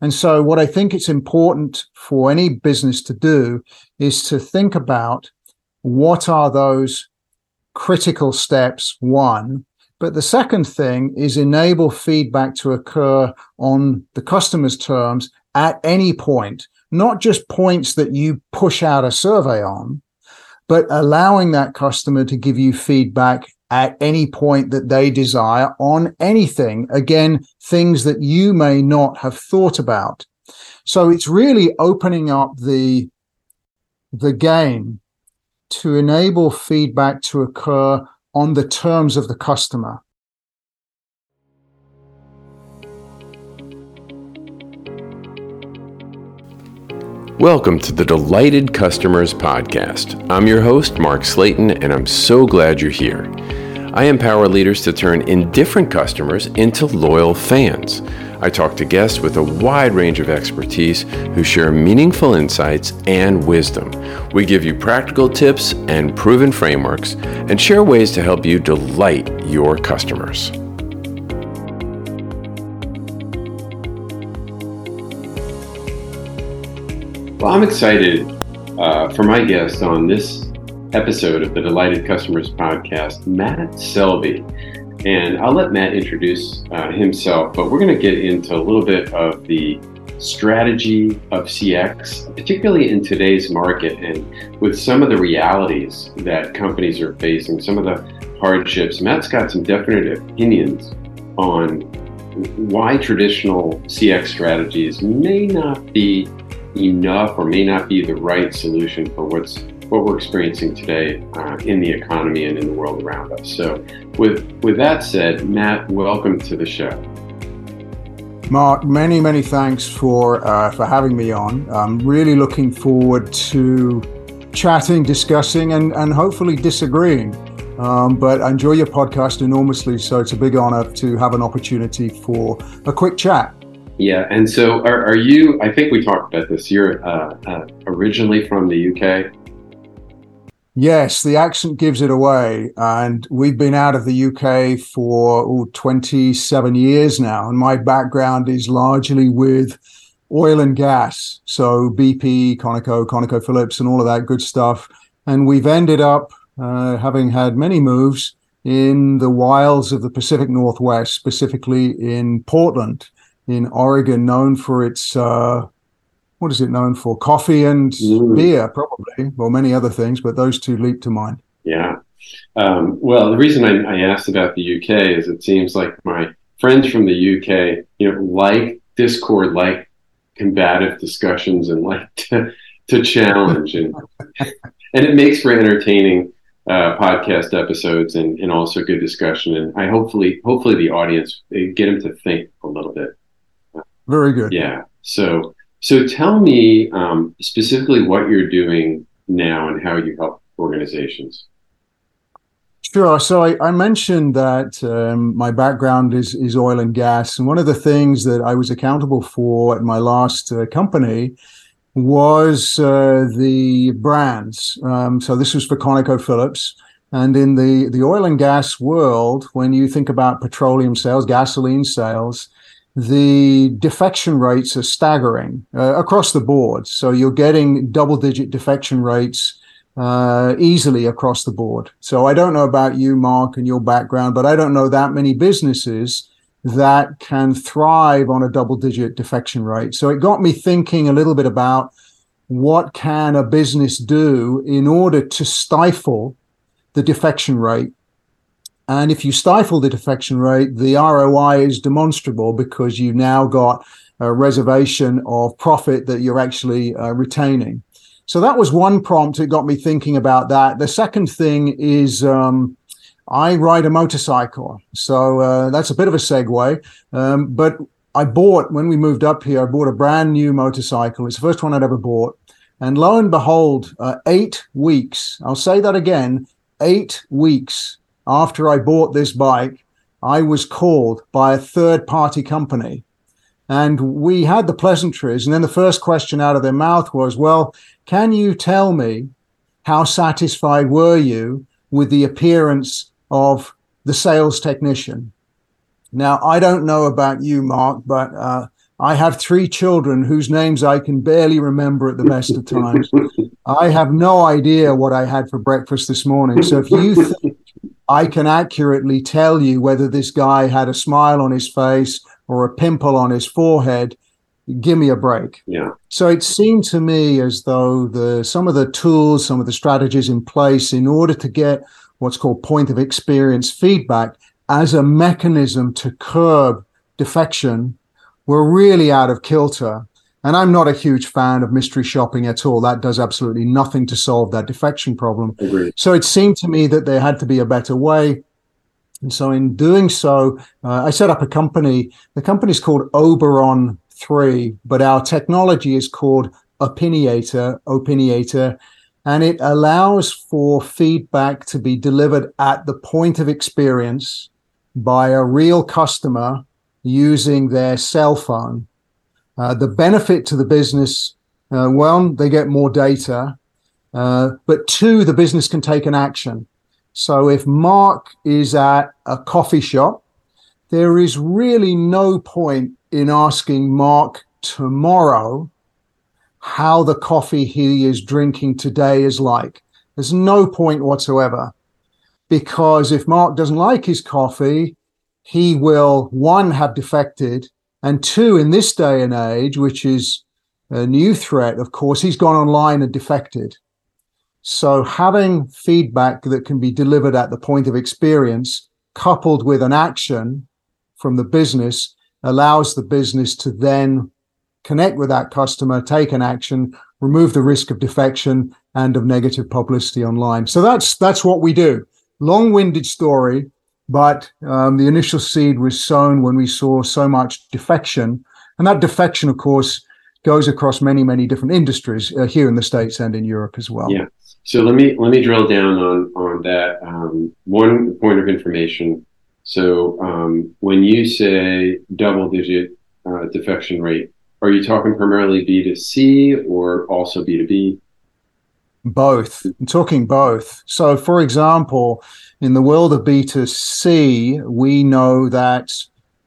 And so, what I think it's important for any business to do is to think about what are those critical steps, one. But the second thing is enable feedback to occur on the customer's terms at any point, not just points that you push out a survey on, but allowing that customer to give you feedback at any point that they desire on anything. Again, things that you may not have thought about. So it's really opening up the, the game to enable feedback to occur on the terms of the customer. Welcome to the Delighted Customers Podcast. I'm your host, Mark Slayton, and I'm so glad you're here. I empower leaders to turn indifferent customers into loyal fans. I talk to guests with a wide range of expertise who share meaningful insights and wisdom. We give you practical tips and proven frameworks and share ways to help you delight your customers. Well, I'm excited uh, for my guest on this episode of the Delighted Customers podcast, Matt Selbie. And I'll let Matt introduce uh, himself, but we're going to get into a little bit of the strategy of CX, particularly in today's market and with some of the realities that companies are facing, some of the hardships. Matt's got some definite opinions on why traditional CX strategies may not be enough or may not be the right solution for what's what we're experiencing today uh, in the economy and in the world around us. So, with with that said, Matt, welcome to the show. Mark, many many thanks for uh, for having me on. I'm really looking forward to chatting, discussing, and and hopefully disagreeing. Um, but I enjoy your podcast enormously, so it's a big honor to have an opportunity for a quick chat. Yeah, and so are, are you? I think we talked about this. You're uh, uh, originally from the UK. Yes, the accent gives it away. And we've been out of the UK for oh, 27 years now. And my background is largely with oil and gas. So BP, Conoco, ConocoPhillips, and all of that good stuff. And we've ended up uh, having had many moves in the wilds of the Pacific Northwest, specifically in Portland, in Oregon, known for its uh, what is it known for? Coffee and mm. beer, probably, or many other things, but those two leap to mind. Yeah. Um, well, the reason I, I, asked about the UK is it seems like my friends from the UK, you know, like discord, like combative discussions, and like to, to challenge, and and it makes for entertaining uh, podcast episodes and, and also good discussion. And I hopefully hopefully the audience get them to think a little bit. Very good. Yeah. So so tell me um, specifically what you're doing now and how you help organizations. Sure. So I, I mentioned that um, my background is is oil and gas, and one of the things that I was accountable for at my last uh, company was uh, the brands. Um, so this was for ConocoPhillips. And in the, the oil and gas world, when you think about petroleum sales, gasoline sales, the defection rates are staggering uh, across the board. So you're getting double digit defection rates uh, easily across the board. So I don't know about you, Mark, and your background, but I don't know that many businesses that can thrive on a double digit defection rate. So it got me thinking a little bit about what can a business do in order to stifle the defection rate and if you stifle the defection rate, the ROI is demonstrable because you've now got a reservation of profit that you're actually uh, retaining. So that was one prompt. It got me thinking about that. The second thing is um, I ride a motorcycle. So uh, that's a bit of a segue. Um, but I bought, when we moved up here, I bought a brand new motorcycle. It's the first one I'd ever bought. And lo and behold, uh, eight weeks, I'll say that again, eight weeks after I bought this bike, I was called by a third party company. And we had the pleasantries. And then the first question out of their mouth was, Well, can you tell me how satisfied were you with the appearance of the sales technician? Now, I don't know about you, Mark, but uh, I have three children whose names I can barely remember at the best of times. I have no idea what I had for breakfast this morning. So if you think I can accurately tell you whether this guy had a smile on his face or a pimple on his forehead, give me a break. Yeah. So it seemed to me as though the some of the tools, some of the strategies in place in order to get what's called point of experience feedback as a mechanism to curb defection were really out of kilter. And I'm not a huge fan of mystery shopping at all. That does absolutely nothing to solve that defection problem. Agreed. So it seemed to me that there had to be a better way. And so in doing so, uh, I set up a company. The company is called Oberon 3, but our technology is called Opiniator, Opiniator, and it allows for feedback to be delivered at the point of experience by a real customer using their cell phone. Uh, the benefit to the business, uh, one, they get more data, uh, but two, the business can take an action. So if Mark is at a coffee shop, there is really no point in asking Mark tomorrow how the coffee he is drinking today is like. There's no point whatsoever. Because if Mark doesn't like his coffee, he will, one, have defected, and two, in this day and age, which is a new threat, of course, he's gone online and defected. So having feedback that can be delivered at the point of experience, coupled with an action from the business, allows the business to then connect with that customer, take an action, remove the risk of defection and of negative publicity online. So that's that's what we do. Long-winded story, but um, the initial seed was sown when we saw so much defection, and that defection, of course, goes across many many different industries uh, here in the states and in Europe as well. Yeah. So let me let me drill down on on that um, one point of information. So um, when you say double digit uh, defection rate, are you talking primarily B2C or also B2B? Both. I'm talking both. So, for example, in the world of B2C, we know that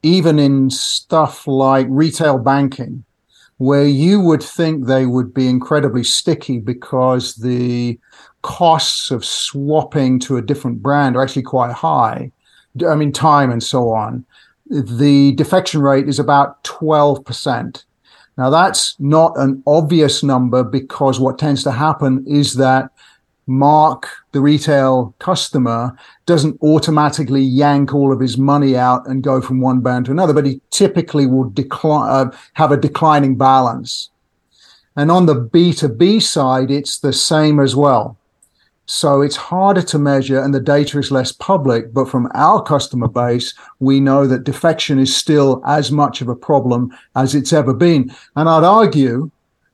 even in stuff like retail banking, where you would think they would be incredibly sticky because the costs of swapping to a different brand are actually quite high. I mean, time and so on. The defection rate is about 12%. Now, that's not an obvious number because what tends to happen is that Mark, the retail customer, doesn't automatically yank all of his money out and go from one band to another, but he typically will decline, uh, have a declining balance. And on the B2B side, it's the same as well. So it's harder to measure and the data is less public. But from our customer base, we know that defection is still as much of a problem as it's ever been. And I'd argue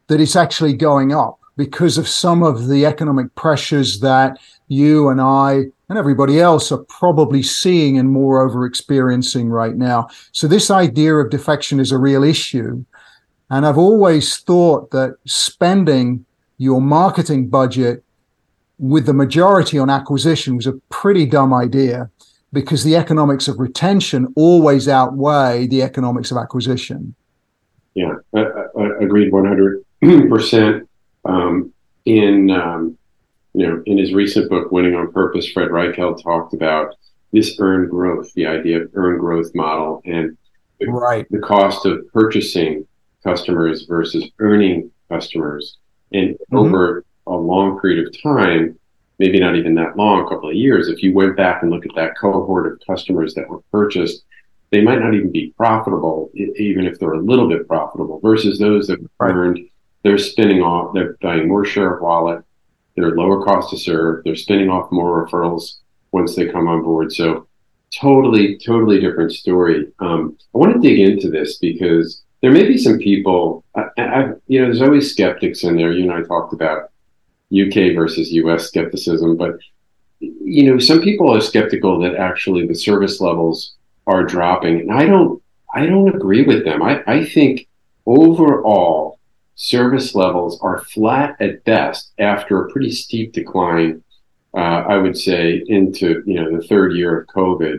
that it's actually going up because of some of the economic pressures that you and I and everybody else are probably seeing and moreover experiencing right now. So this idea of defection is a real issue. And I've always thought that spending your marketing budget with the majority on acquisition was a pretty dumb idea because the economics of retention always outweigh the economics of acquisition. Yeah, I, I agreed 100%. Um, in, um, you know, in his recent book, Winning on Purpose, Fred Reichheld talked about this earned growth, the idea of earned growth model and the, right. the cost of purchasing customers versus earning customers. And mm-hmm. over a long period of time, maybe not even that long, a couple of years, if you went back and look at that cohort of customers that were purchased, they might not even be profitable, even if they're a little bit profitable, versus those that were earned, they're spinning off, they're buying more share of wallet, they're lower cost to serve, they're spinning off more referrals once they come on board. So totally, totally different story. Um, I want to dig into this because there may be some people, I, I, you know, there's always skeptics in there. You and I talked about UK versus US skepticism, but you know, some people are skeptical that actually the service levels are dropping. And I don't I don't agree with them. I, I think overall service levels are flat at best after a pretty steep decline, uh, I would say, into you know the third year of COVID.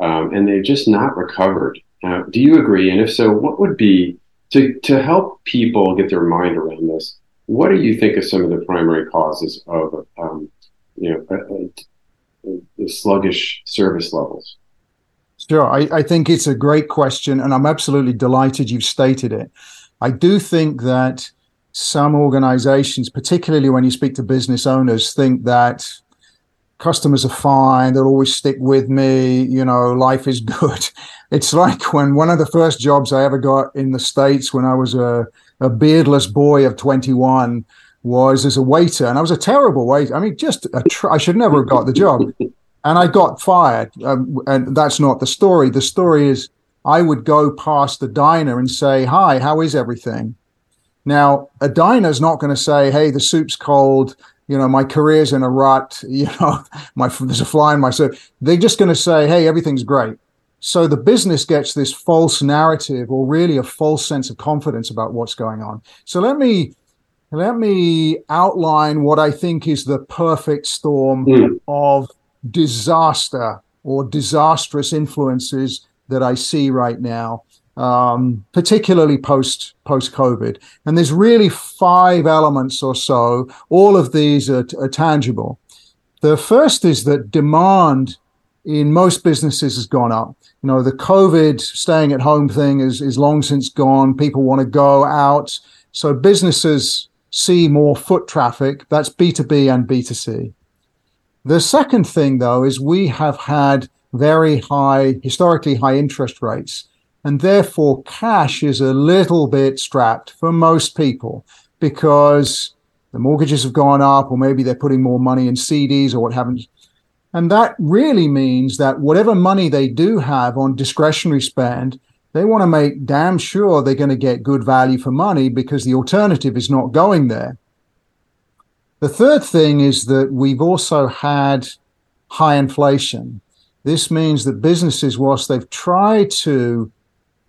Um, and they've just not recovered. Do you agree? And if so, what would be to, to help people get their mind around this, what do you think are some of the primary causes of um, you know the sluggish service levels? Sure, I, I think it's a great question, and I'm absolutely delighted you've stated it. I do think that some organizations, particularly when you speak to business owners, think that customers are fine, they'll always stick with me, you know, life is good. It's like when one of the first jobs I ever got in the States when I was a, a beardless boy of 21 was as a waiter, and I was a terrible waiter. I mean, just tr- I should never have got the job, and I got fired. Um, and that's not the story. The story is I would go past the diner and say, "Hi, how is everything?" Now, a diner's not going to say, "Hey, the soup's cold." You know, my career's in a rut. You know, my there's a fly in my soup. They're just going to say, "Hey, everything's great." So the business gets this false narrative, or really a false sense of confidence about what's going on. So let me let me outline what I think is the perfect storm mm. of disaster or disastrous influences that I see right now um, particularly post post COVID. And there's really five elements or so. All of these are, are tangible. The first is that demand in most businesses has gone up. You know, the COVID staying at home thing is, is long since gone. People want to go out. So businesses see more foot traffic. That's B2B and B2C. The second thing, though, is we have had very high, historically high interest rates. And therefore, cash is a little bit strapped for most people because the mortgages have gone up, or maybe they're putting more money in CDs or what have you. And that really means that whatever money they do have on discretionary spend, they want to make damn sure they're going to get good value for money because the alternative is not going there. The third thing is that we've also had high inflation. This means that businesses, whilst they've tried to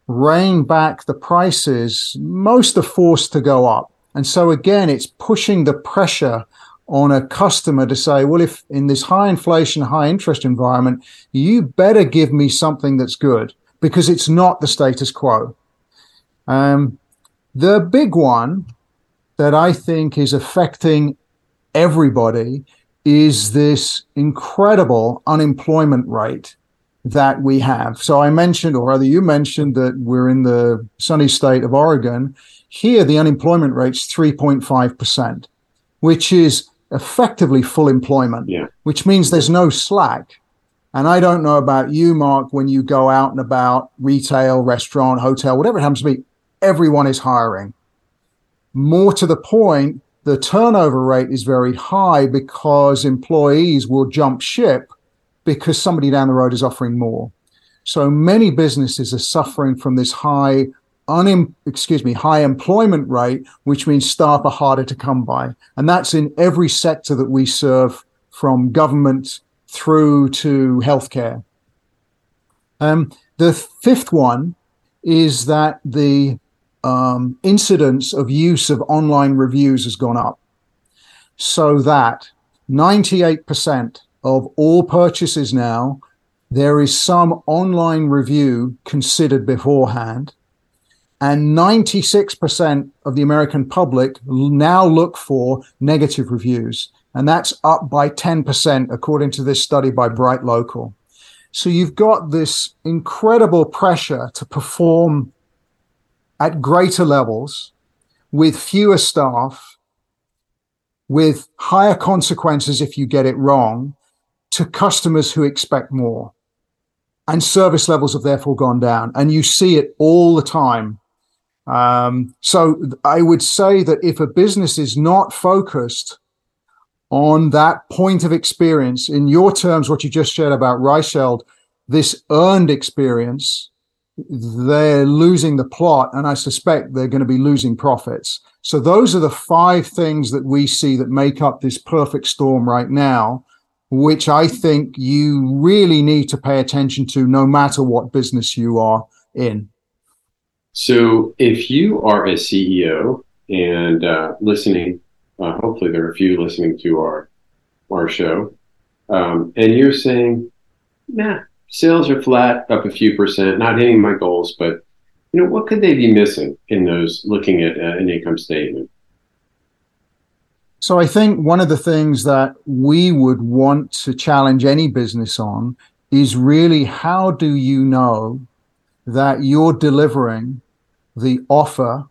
rein back the prices, most are forced to go up. And so again, it's pushing the pressure on a customer to say, well, if in this high inflation, high interest environment, you better give me something that's good because it's not the status quo. Um, the big one that I think is affecting everybody is this incredible unemployment rate that we have. So I mentioned, or rather, you mentioned that we're in the sunny state of Oregon. Here, the unemployment rate's 3.5%, which is effectively full employment, yeah. which means there's no slack. And I don't know about you, Mark, when you go out and about retail, restaurant, hotel, whatever it happens to be, everyone is hiring. More to the point, the turnover rate is very high because employees will jump ship because somebody down the road is offering more. So many businesses are suffering from this high unem- excuse me, high employment rate, which means staff are harder to come by. And that's in every sector that we serve from government through to healthcare. Um, the fifth one is that the um, incidence of use of online reviews has gone up so that 98% of all purchases now, there is some online review considered beforehand. And 96% of the American public now look for negative reviews. And that's up by 10%, according to this study by Bright Local. So you've got this incredible pressure to perform at greater levels with fewer staff, with higher consequences if you get it wrong, to customers who expect more. And service levels have therefore gone down. And you see it all the time. Um, so I would say that if a business is not focused on that point of experience, in your terms, what you just shared about Reichheld, this earned experience, they're losing the plot. And I suspect they're going to be losing profits. So those are the five things that we see that make up this perfect storm right now which I think you really need to pay attention to no matter what business you are in. So, if you are a CEO and uh, listening, uh, hopefully there are a few listening to our our show, um, and you're saying, "Nah, sales are flat, up a few percent, not hitting my goals, but you know, what could they be missing in those looking at uh, an income statement? So I think one of the things that we would want to challenge any business on is really how do you know that you're delivering the offer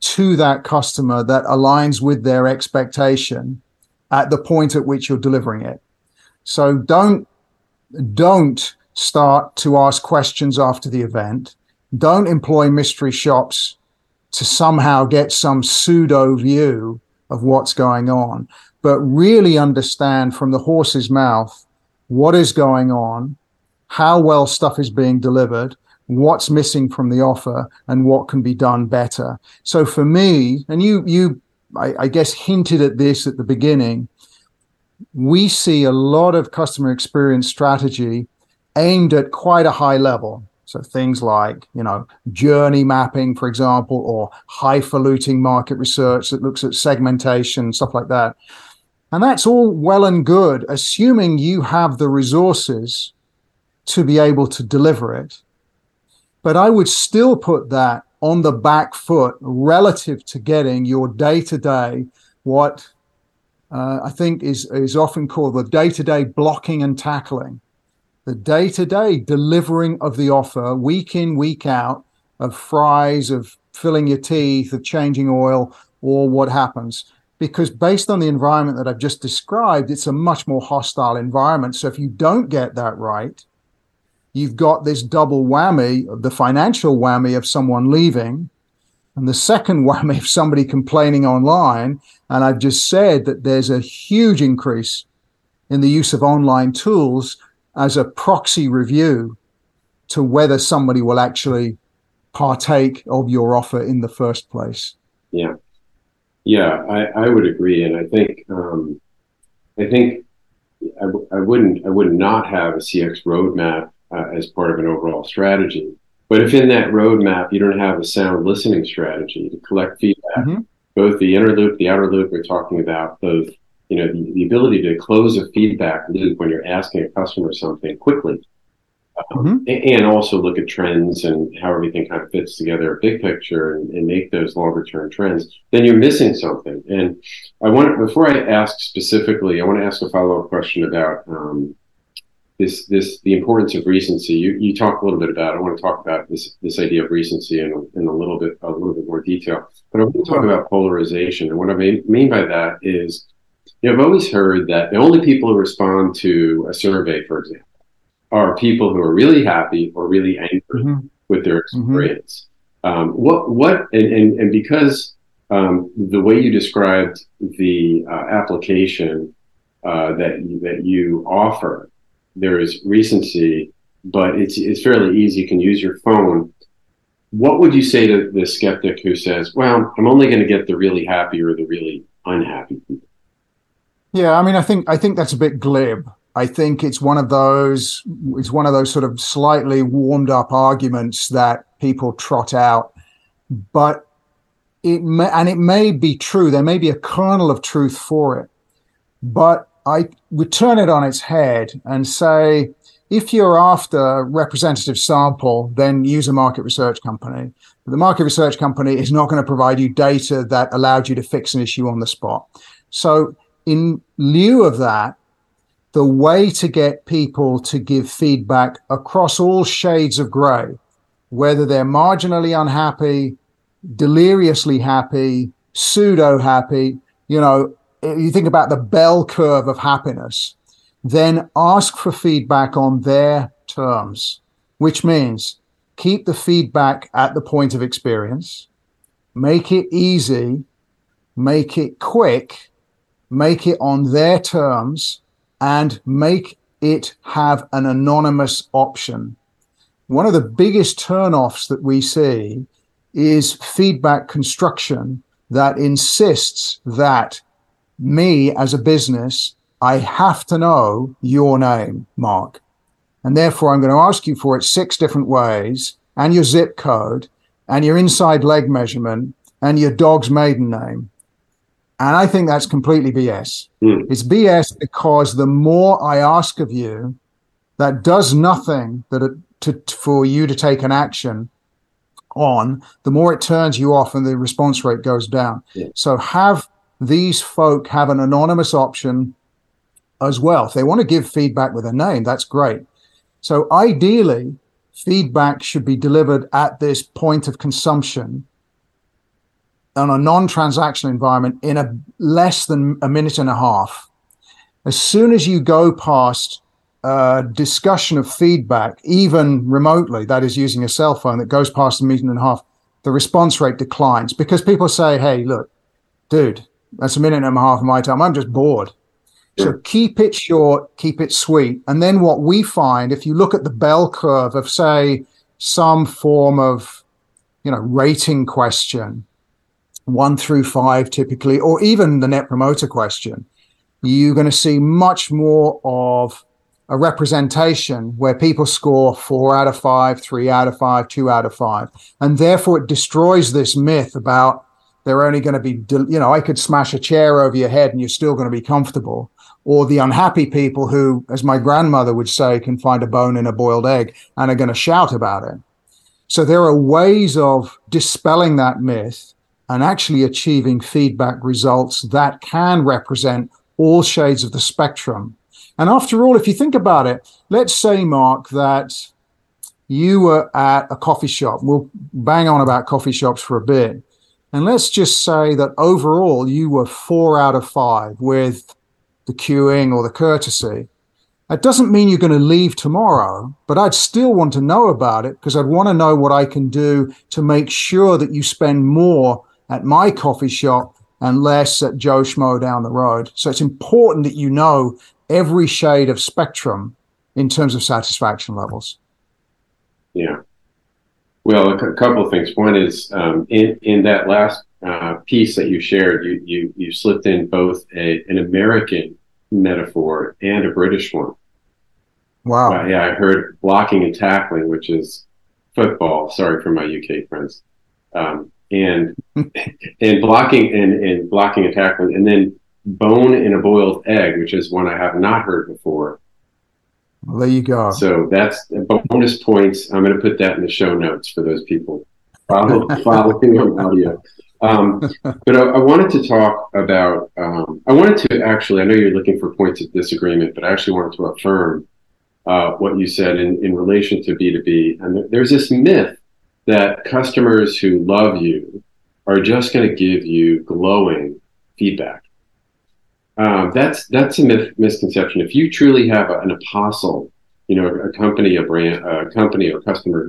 to that customer that aligns with their expectation at the point at which you're delivering it. So don't don't start to ask questions after the event. Don't employ mystery shops to somehow get some pseudo view of what's going on, but really understand from the horse's mouth what is going on, how well stuff is being delivered, what's missing from the offer and what can be done better. So for me, and you, you, I, I guess hinted at this at the beginning, we see a lot of customer experience strategy aimed at quite a high level. So things like, you know, journey mapping, for example, or highfalutin market research that looks at segmentation, stuff like that. And that's all well and good, assuming you have the resources to be able to deliver it. But I would still put that on the back foot relative to getting your day to day, what uh, I think is, is often called the day to day blocking and tackling, the day to day delivering of the offer week in, week out of fries, of filling your teeth, of changing oil, or what happens. Because based on the environment that I've just described, it's a much more hostile environment. So if you don't get that right, you've got this double whammy, the financial whammy of someone leaving, and the second whammy of somebody complaining online. And I've just said that there's a huge increase in the use of online tools as a proxy review to whether somebody will actually partake of your offer in the first place. Yeah. Yeah, I, I would agree. And I think, um, I think I wouldn't, I would not have a CX roadmap uh, as part of an overall strategy. But if in that roadmap you don't have a sound listening strategy to collect feedback, mm-hmm. both the inner loop, the outer loop, we're talking about both, you know, the, the, ability to close a feedback loop when you're asking a customer something quickly, um, mm-hmm. and also look at trends and how everything kind of fits together, a big picture, and, and make those longer term trends, then you're missing something. And I want before I ask specifically, I want to ask a follow up question about um, this this the importance of recency. You you talk a little bit about. I want to talk about this this idea of recency in a, in a little bit a little bit more detail. But I want to talk about polarization, and what I mean, mean by that is, you know, I've always heard that the only people who respond to a survey, for example, are people who are really happy or really angry mm-hmm. with their mm-hmm. experience. Mm-hmm. Um, what what and and, and because um, the way you described the uh, application uh, that that you offer there is recency, but it's it's fairly easy. You can use your phone. What would you say to the skeptic who says, "Well, I'm only going to get the really happy or the really unhappy people"? Yeah, I mean, I think I think that's a bit glib. I think it's one of those it's one of those sort of slightly warmed up arguments that people trot out, but it may and it may be true. There may be a kernel of truth for it, but I would turn it on its head and say, if you're after a representative sample, then use a market research company. The market research company is not going to provide you data that allowed you to fix an issue on the spot. So, in lieu of that, the way to get people to give feedback across all shades of gray, whether they're marginally unhappy, deliriously happy, pseudo happy, you know, you think about the bell curve of happiness, then ask for feedback on their terms, which means keep the feedback at the point of experience, make it easy, make it quick, make it on their terms, and make it have an anonymous option. One of the biggest turnoffs that we see is feedback construction that insists that me as a business, I have to know your name, Mark. And therefore, I'm going to ask you for it six different ways and your zip code and your inside leg measurement and your dog's maiden name. And I think that's completely BS. Mm. It's BS because the more I ask of you, that does nothing that to, for you to take an action. on, the more it turns you off and the response rate goes down. Yeah. So have these folk have an anonymous option as well. If they want to give feedback with a name, that's great. So ideally, feedback should be delivered at this point of consumption on a non-transactional environment in a less than a minute and a half. As soon as you go past a discussion of feedback, even remotely, that is using a cell phone that goes past a minute and a half, the response rate declines because people say, Hey, look, dude, that's a minute and a half of my time. I'm just bored. So keep it short, keep it sweet. And then what we find, if you look at the bell curve of, say, some form of, you know, rating question, one through five typically, or even the net promoter question, you're going to see much more of a representation where people score four out of five, three out of five, two out of five. And therefore it destroys this myth about they're only going to be, you know, I could smash a chair over your head and you're still going to be comfortable. Or the unhappy people who, as my grandmother would say, can find a bone in a boiled egg and are going to shout about it. So there are ways of dispelling that myth and actually achieving feedback results that can represent all shades of the spectrum. And after all, if you think about it, let's say, Mark, that you were at a coffee shop. We'll bang on about coffee shops for a bit. And let's just say that overall you were four out of five with the queuing or the courtesy. That doesn't mean you're going to leave tomorrow, but I'd still want to know about it because I'd want to know what I can do to make sure that you spend more at my coffee shop and less at Joe Schmo down the road. So it's important that you know every shade of spectrum in terms of satisfaction levels. Yeah. Well, a couple of things. One is um, in in that last uh, piece that you shared, you you you slipped in both a, an American metaphor and a British one. Wow. Uh, yeah, I heard blocking and tackling, which is football. Sorry for my UK friends. Um, and and blocking and, and blocking and tackling, and then bone in a boiled egg, which is one I have not heard before. Well, there you go. So that's bonus points. I'm going to put that in the show notes for those people following on audio. Um, but I, I, wanted to talk about, um, I wanted to actually, I know you're looking for points of disagreement, but I actually wanted to affirm uh, what you said in, in relation to B2B. And there's this myth that customers who love you are just going to give you glowing feedback. Um, that's that's a myth, misconception. If you truly have a, an apostle, you know, a, company, a brand, a company, or customer,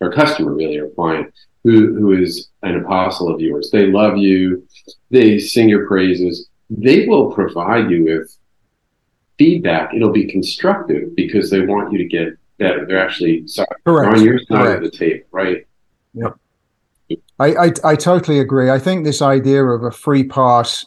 or customer really, or client who who is an apostle of yours, they love you, they sing your praises, they will provide you with feedback. It'll be constructive because they want you to get better. They're actually sorry, on your side Correct. of the table, right? Yep. I, I I totally agree. I think this idea of a free pass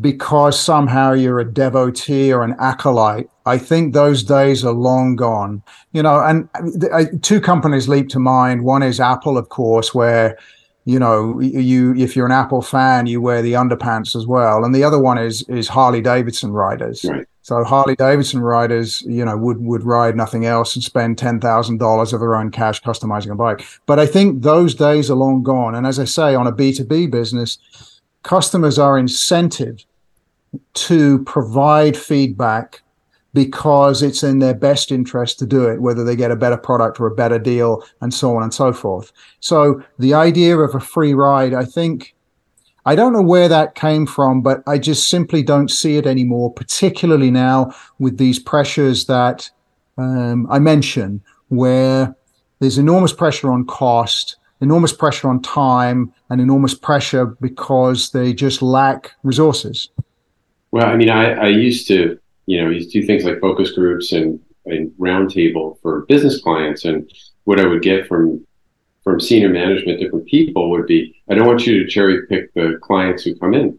because somehow you're a devotee or an acolyte. I think those days are long gone. You know, and uh, uh, two companies leap to mind. One is Apple, of course, where you know you if you're an Apple fan, you wear the underpants as well, and the other one is is Harley Davidson riders. Right. So Harley Davidson riders, you know, would would ride nothing else and spend ten thousand dollars of their own cash customizing a bike. But I think those days are long gone. And as I say, on a B two B business, customers are incented to provide feedback because it's in their best interest to do it, whether they get a better product or a better deal, and so on and so forth. So the idea of a free ride, I think, I don't know where that came from, but I just simply don't see it anymore, particularly now with these pressures that um, I mentioned, where there's enormous pressure on cost enormous pressure on time and enormous pressure because they just lack resources. Well, I mean, I, I used to, you know, used to do things like focus groups and, and roundtable for business clients. And what I would get from from senior management, different people would be, I don't want you to cherry pick the clients who come in.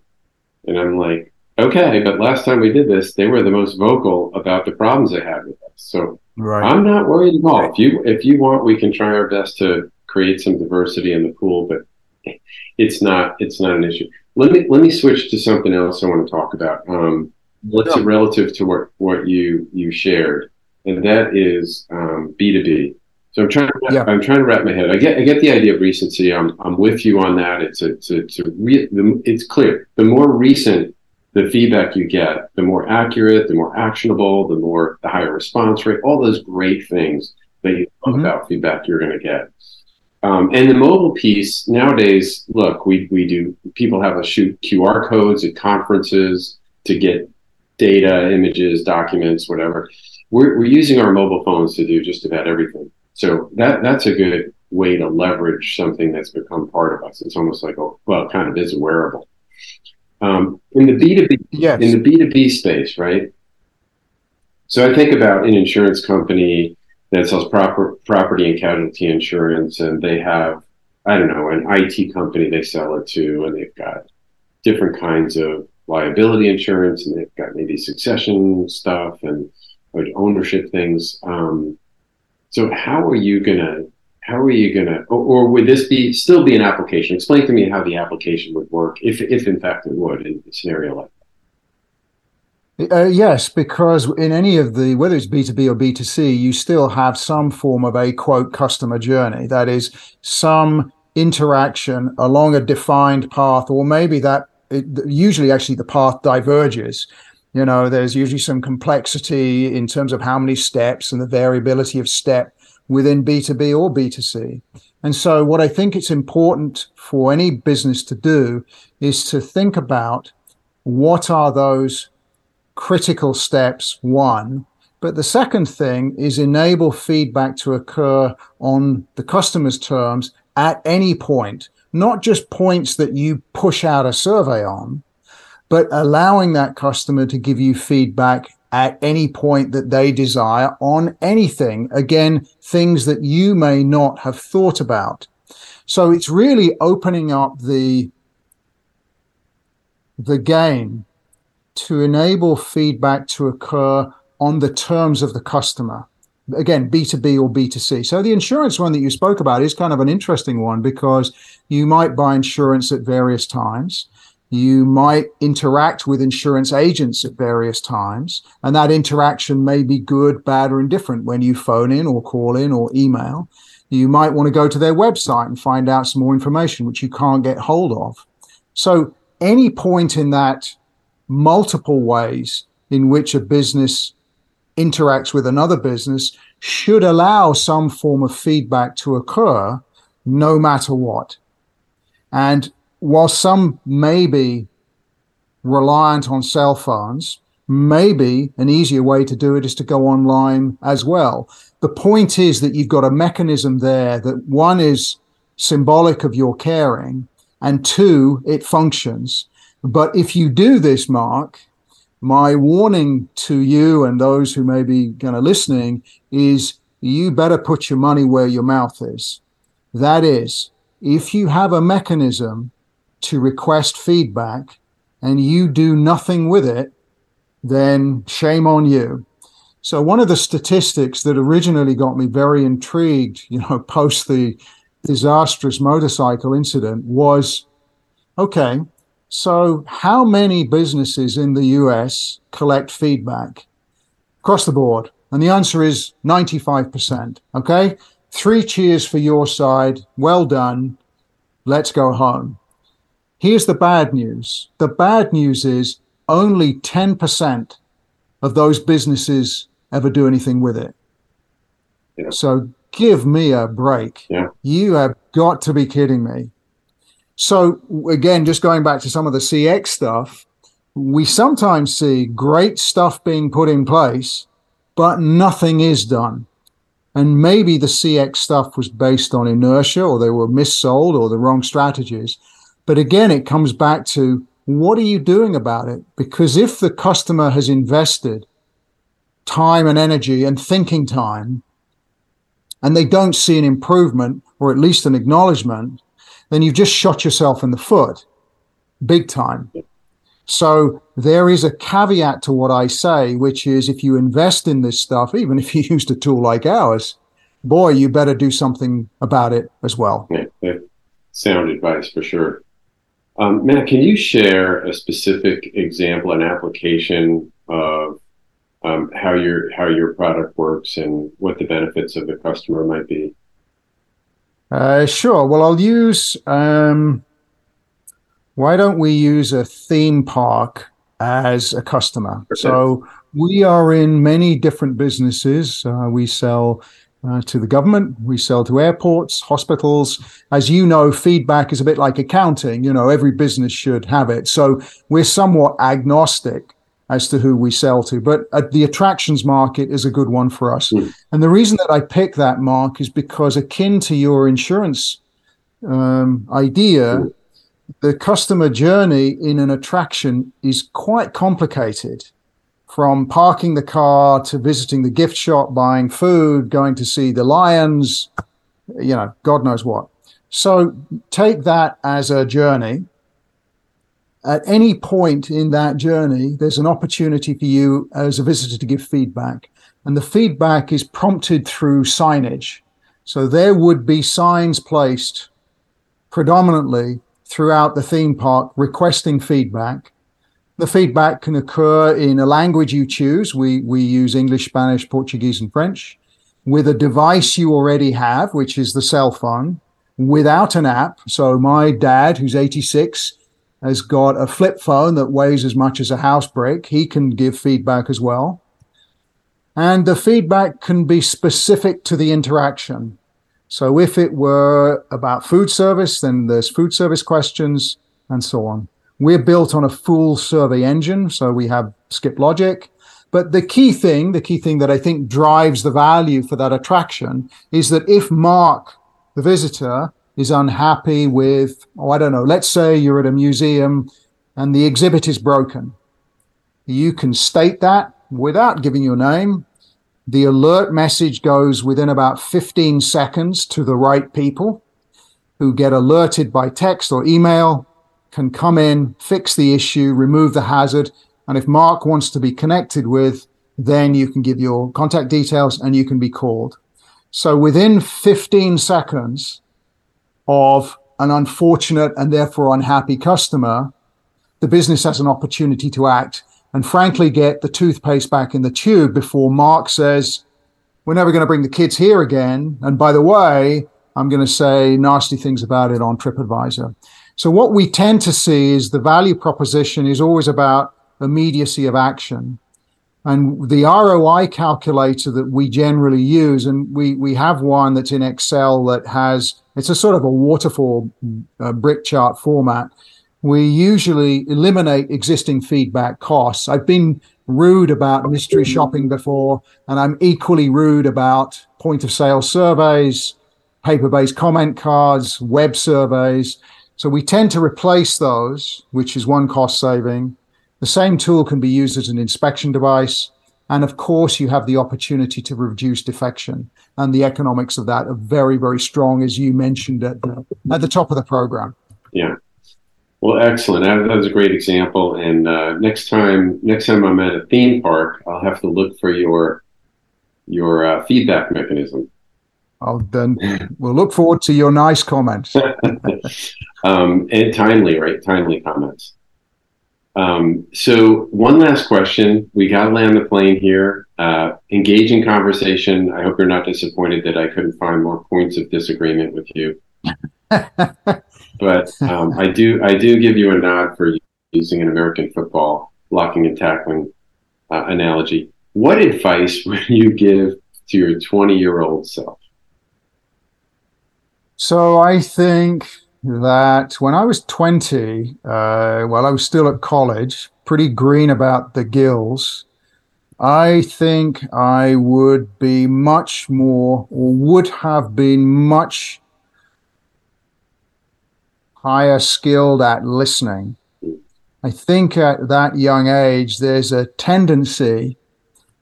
And I'm like, okay, but last time we did this, they were the most vocal about the problems they had with us. So right. I'm not worried at all. If you if you want, we can try our best to create some diversity in the pool, but it's not it's not an issue. Let me let me switch to something else I want to talk about. Um, what's yeah. relative to what what you you shared, and that is um, B two B. So I'm trying. To, yeah. I'm trying to wrap my head. I get. I get the idea of recency. I'm. I'm with you on that. It's. A, it's. A, it's. A re, the, it's clear. The more recent the feedback you get, the more accurate, the more actionable, the more the higher response rate. All those great things that you mm-hmm. about feedback you're going to get. Um, and the mobile piece nowadays, look, we, we do, people have to shoot QR codes at conferences to get data, images, documents, whatever. We're, we're using our mobile phones to do just about everything. So that, that's a good way to leverage something that's become part of us. It's almost like, a, well, it kind of is a wearable. Um, in the B2B, yes. in the B2B space, right? So I think about an insurance company that sells proper, property and casualty insurance, and they have, I don't know, an IT company they sell it to, and they've got different kinds of liability insurance, and they've got maybe succession stuff and ownership things. Um, so how are you gonna how are you gonna or, or, would this be still be an application? Explain to me how the application would work, if if in fact it would in a scenario like uh, yes, because in any of the, whether it's B2B or B2C, you still have some form of a quote customer journey. That is some interaction along a defined path, or maybe that it, usually actually the path diverges. You know, there's usually some complexity in terms of how many steps and the variability of step within B2B or B2C. And so, what I think it's important for any business to do is to think about what are those critical steps, one. But the second thing is enable feedback to occur on the customer's terms at any point, not just points that you push out a survey on, but allowing that customer to give you feedback at any point that they desire on anything. Again, things that you may not have thought about. So it's really opening up the, the game to enable feedback to occur on the terms of the customer. Again, B2B or B2C. So the insurance one that you spoke about is kind of an interesting one because you might buy insurance at various times. You might interact with insurance agents at various times, and that interaction may be good, bad, or indifferent when you phone in or call in or email. You might want to go to their website and find out some more information, which you can't get hold of. So, any point in that multiple ways in which a business interacts with another business should allow some form of feedback to occur no matter what. And while some may be reliant on cell phones, maybe an easier way to do it is to go online as well. The point is that you've got a mechanism there that one is symbolic of your caring, and two, it functions. But if you do this, Mark, my warning to you and those who may be kind of listening is you better put your money where your mouth is. That is, if you have a mechanism to request feedback and you do nothing with it, then shame on you. So one of the statistics that originally got me very intrigued, you know, post the disastrous motorcycle incident was okay, so, how many businesses in the US collect feedback across the board? And the answer is 95%. Okay. Three cheers for your side. Well done. Let's go home. Here's the bad news the bad news is only 10% of those businesses ever do anything with it. Yeah. So, give me a break. Yeah. You have got to be kidding me. So again, just going back to some of the CX stuff, we sometimes see great stuff being put in place, but nothing is done. And maybe the CX stuff was based on inertia or they were missold or the wrong strategies. But again, it comes back to what are you doing about it? Because if the customer has invested time and energy and thinking time and they don't see an improvement or at least an acknowledgement, then you've just shot yourself in the foot big time. So there is a caveat to what I say, which is if you invest in this stuff, even if you used a tool like ours, boy, you better do something about it as well. Yeah, sound advice for sure. Um, Matt, can you share a specific example, an application of um, how your how your product works and what the benefits of the customer might be. Uh, sure. Well, I'll use. Um, why don't we use a theme park as a customer? So we are in many different businesses. Uh, we sell uh, to the government. We sell to airports, hospitals. As you know, feedback is a bit like accounting. You know, every business should have it. So we're somewhat agnostic as to who we sell to. But uh, the attractions market is a good one for us. Mm. And the reason that I pick that mark is because, akin to your insurance um, idea, mm. the customer journey in an attraction is quite complicated from parking the car to visiting the gift shop, buying food, going to see the lions, you know, God knows what. So take that as a journey. At any point in that journey, there's an opportunity for you as a visitor to give feedback. And the feedback is prompted through signage. So there would be signs placed predominantly throughout the theme park requesting feedback the feedback can occur in a language you choose. We, we use English, Spanish, Portuguese, and French with a device you already have, which is the cell phone, without an app. So my dad, who's 86, has got a flip phone that weighs as much as a house brick. He can give feedback as well. And the feedback can be specific to the interaction. So if it were about food service, then there's food service questions and so on. We're built on a full survey engine, so we have skip logic. But the key thing, the key thing that I think drives the value for that attraction is that if Mark, the visitor, is unhappy with, oh, I don't know, let's say you're at a museum and the exhibit is broken. You can state that without giving your name. The alert message goes within about 15 seconds to the right people who get alerted by text or email can come in, fix the issue, remove the hazard. And if Mark wants to be connected with, then you can give your contact details and you can be called. So within 15 seconds of an unfortunate and therefore unhappy customer, the business has an opportunity to act and frankly get the toothpaste back in the tube before Mark says, we're never going to bring the kids here again. And by the way, I'm going to say nasty things about it on TripAdvisor. So what we tend to see is the value proposition is always about immediacy of action. And the ROI calculator that we generally use, and we, we have one that's in Excel that has, it's a sort of a waterfall uh, brick chart format. We usually eliminate existing feedback costs. I've been rude about mystery shopping before, and I'm equally rude about point of sale surveys, paper based comment cards, web surveys. So we tend to replace those, which is one cost saving. The same tool can be used as an inspection device. And of course, you have the opportunity to reduce defection. And the economics of that are very, very strong, as you mentioned at the, at the top of the program. Yeah. Well, excellent. That, that was a great example. And uh, next time, next time I'm at a theme park, I'll have to look for your your uh, feedback mechanism. I'll then we'll look forward to your nice comments. um, and timely, right? Timely comments. Um, so one last question. We got to land the plane here. Uh, engaging conversation. I hope you're not disappointed that I couldn't find more points of disagreement with you. but um, I do I do give you a nod for using an American football blocking and tackling uh, analogy. What advice would you give to your 20 year old self? So I think that when I was 20, uh, while I was still at college, pretty green about the gills, I think I would be much more, or would have been much higher skilled at listening. I think at that young age, there's a tendency,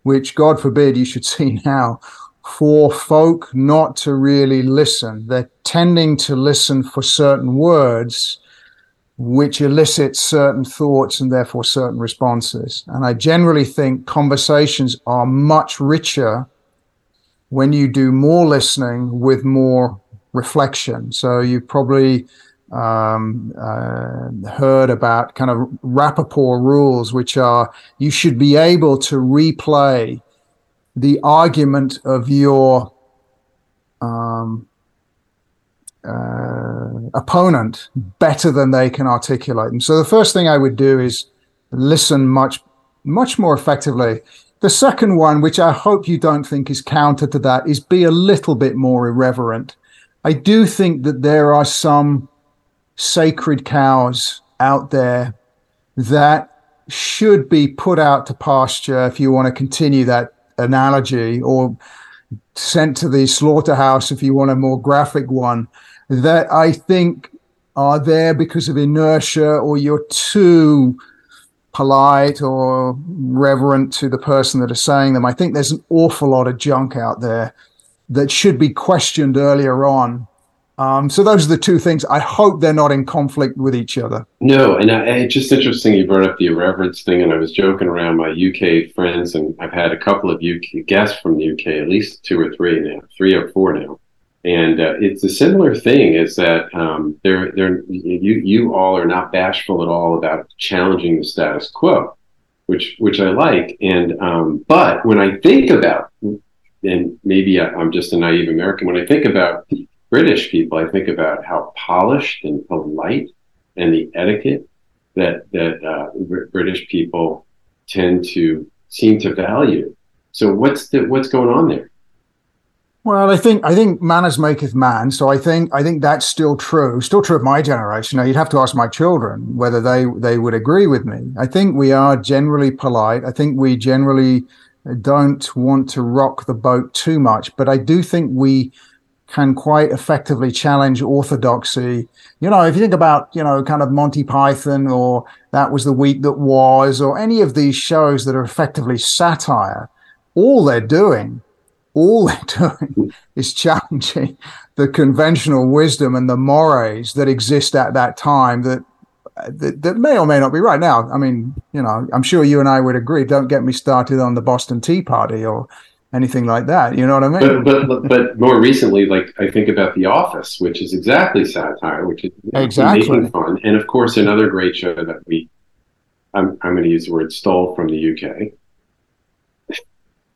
which God forbid you should see now, for folk not to really listen. They're tending to listen for certain words, which elicit certain thoughts and therefore certain responses. And I generally think conversations are much richer when you do more listening with more reflection. So you probably um, uh, heard about kind of Rapoport rules, which are you should be able to replay the argument of your um, uh, opponent better than they can articulate them. So the first thing I would do is listen much, much more effectively. The second one, which I hope you don't think is counter to that, is be a little bit more irreverent. I do think that there are some sacred cows out there that should be put out to pasture if you want to continue that analogy or sent to the slaughterhouse if you want a more graphic one that I think are there because of inertia or you're too polite or reverent to the person that is saying them. I think there's an awful lot of junk out there that should be questioned earlier on. Um, so those are the two things. I hope they're not in conflict with each other. No, and I, it's just interesting you brought up the irreverence thing, and I was joking around my UK friends, and I've had a couple of UK guests from the UK, at least two or three now, three or four now, and uh, it's a similar thing. Is that um, they're they're you you all are not bashful at all about challenging the status quo, which which I like. And um, but when I think about, and maybe I'm just a naive American, when I think about British people, I think about how polished and polite and the etiquette that that uh, British people tend to seem to value. So what's the what's going on there? Well, I think I think manners maketh man. So I think I think that's still true. Still true of my generation. Now you'd have to ask my children whether they they would agree with me. I think we are generally polite. I think we generally don't want to rock the boat too much. But I do think we can quite effectively challenge orthodoxy. You know, if you think about, you know, kind of Monty Python or That Was the Week That Was or any of these shows that are effectively satire, all they're doing all they're doing is challenging the conventional wisdom and the mores that exist at that time that, that, that may or may not be right now. I mean, you know, I'm sure you and I would agree. Don't get me started on the Boston Tea Party or anything like that. You know what I mean? But but but more recently, like I think about The Office, which is exactly satire, which is exactly making fun, and of course another great show that we. I'm, I'm going to use the word stole from the UK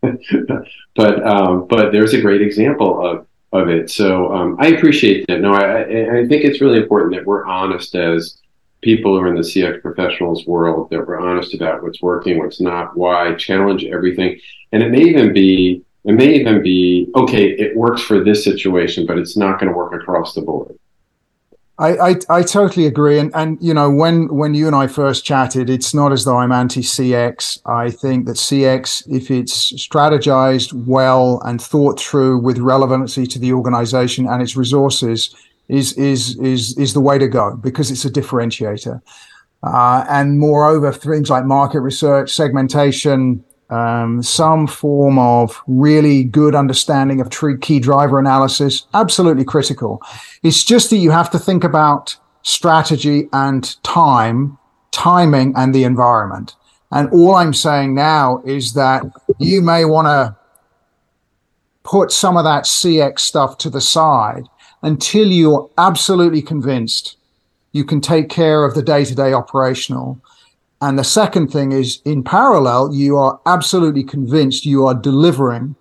but um, but there's a great example of of it. So um, I appreciate that. No, I, I think it's really important that we're honest as people who are in the CX professionals world. That we're honest about what's working, what's not, why, challenge everything, and it may even be it may even be okay. It works for this situation, but it's not going to work across the board. I, I, I totally agree, and and you know when when you and I first chatted, it's not as though I'm anti CX. I think that CX, if it's strategized well and thought through with relevancy to the organization and its resources, is is is is the way to go because it's a differentiator. Uh, and moreover, things like market research, segmentation, um, some form of really good understanding of true key driver analysis, absolutely critical. It's just that you have to think about strategy and time, timing and the environment. And all I'm saying now is that you may want to put some of that CX stuff to the side until you're absolutely convinced you can take care of the day to day operational and the second thing is in parallel, you are absolutely convinced you are delivering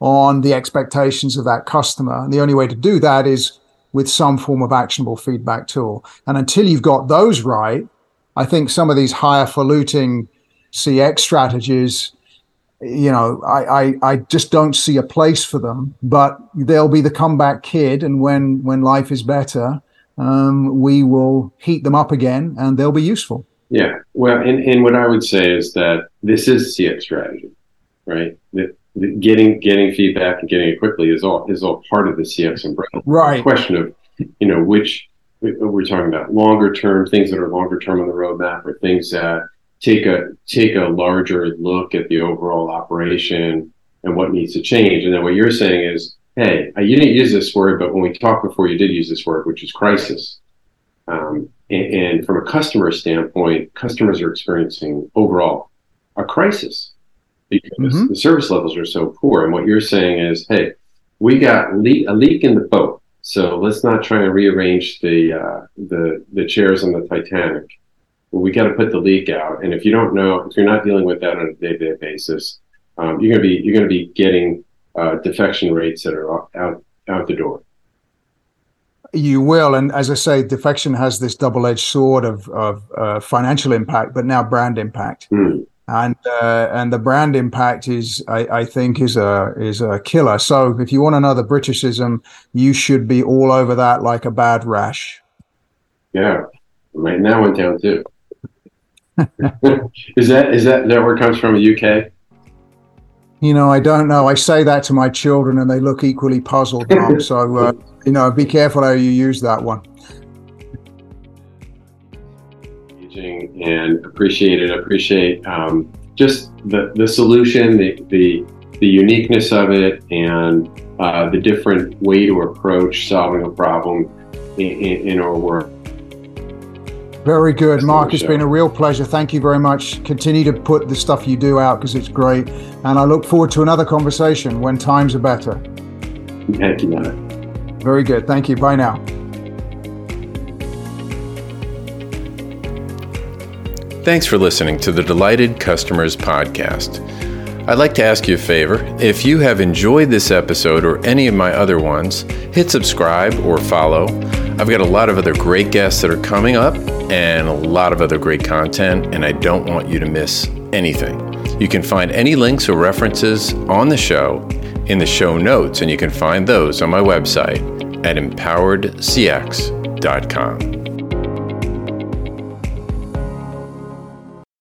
on the expectations of that customer. And the only way to do that is with some form of actionable feedback tool. And until you've got those right, I think some of these higher faluting CX strategies, you know, I, I, I just don't see a place for them, but they'll be the comeback kid. And when, when life is better, um, we will heat them up again and they'll be useful. Yeah. Well, and, and what I would say is that this is CX strategy, right? That getting getting feedback and getting it quickly is all is all part of the CX umbrella. Right. The question of, you know, which we're talking about longer term things that are longer term on the roadmap or things that take a take a larger look at the overall operation and what needs to change. And then what you're saying is, hey, you didn't use this word, but when we talked before, you did use this word, which is crisis. Um, and, and, from a customer standpoint, customers are experiencing overall a crisis because mm-hmm. the service levels are so poor. And what you're saying is, hey, we got le- a leak in the boat. So let's not try and rearrange the uh, the the chairs on the Titanic. We got to put the leak out, and if you don't know, if you're not dealing with that on a day-to-day basis, um, you're gonna be you're gonna be getting uh, defection rates that are out out the door. You will, and as I say, defection has this double-edged sword of of uh, financial impact, but now brand impact. Mm and uh, and the brand impact is I, I, think is a is a killer. So if you want another Britishism, you should be all over that like a bad rash. Yeah, right now went down too. is that is that that where it comes from? The UK? You know, I don't know. I say that to my children, and they look equally puzzled. Mom. so uh, you know, be careful how you use that one. and appreciate it. Appreciate um, just the, the solution, the, the, the uniqueness of it, and uh, the different way to approach solving a problem in, in, in our work. Very good, Mark. It's been a real pleasure. Thank you very much. Continue to put the stuff you do out because it's great. And I look forward to another conversation when times are better. Thank you, Matt. Very good. Thank you. Bye now. Thanks for listening to the Delighted Customers Podcast. I'd like to ask you a favor. If you have enjoyed this episode or any of my other ones, hit subscribe or follow. I've got a lot of other great guests that are coming up and a lot of other great content, and I don't want you to miss anything. You can find any links or references on the show in the show notes, and you can find those on my website at empoweredcx.com.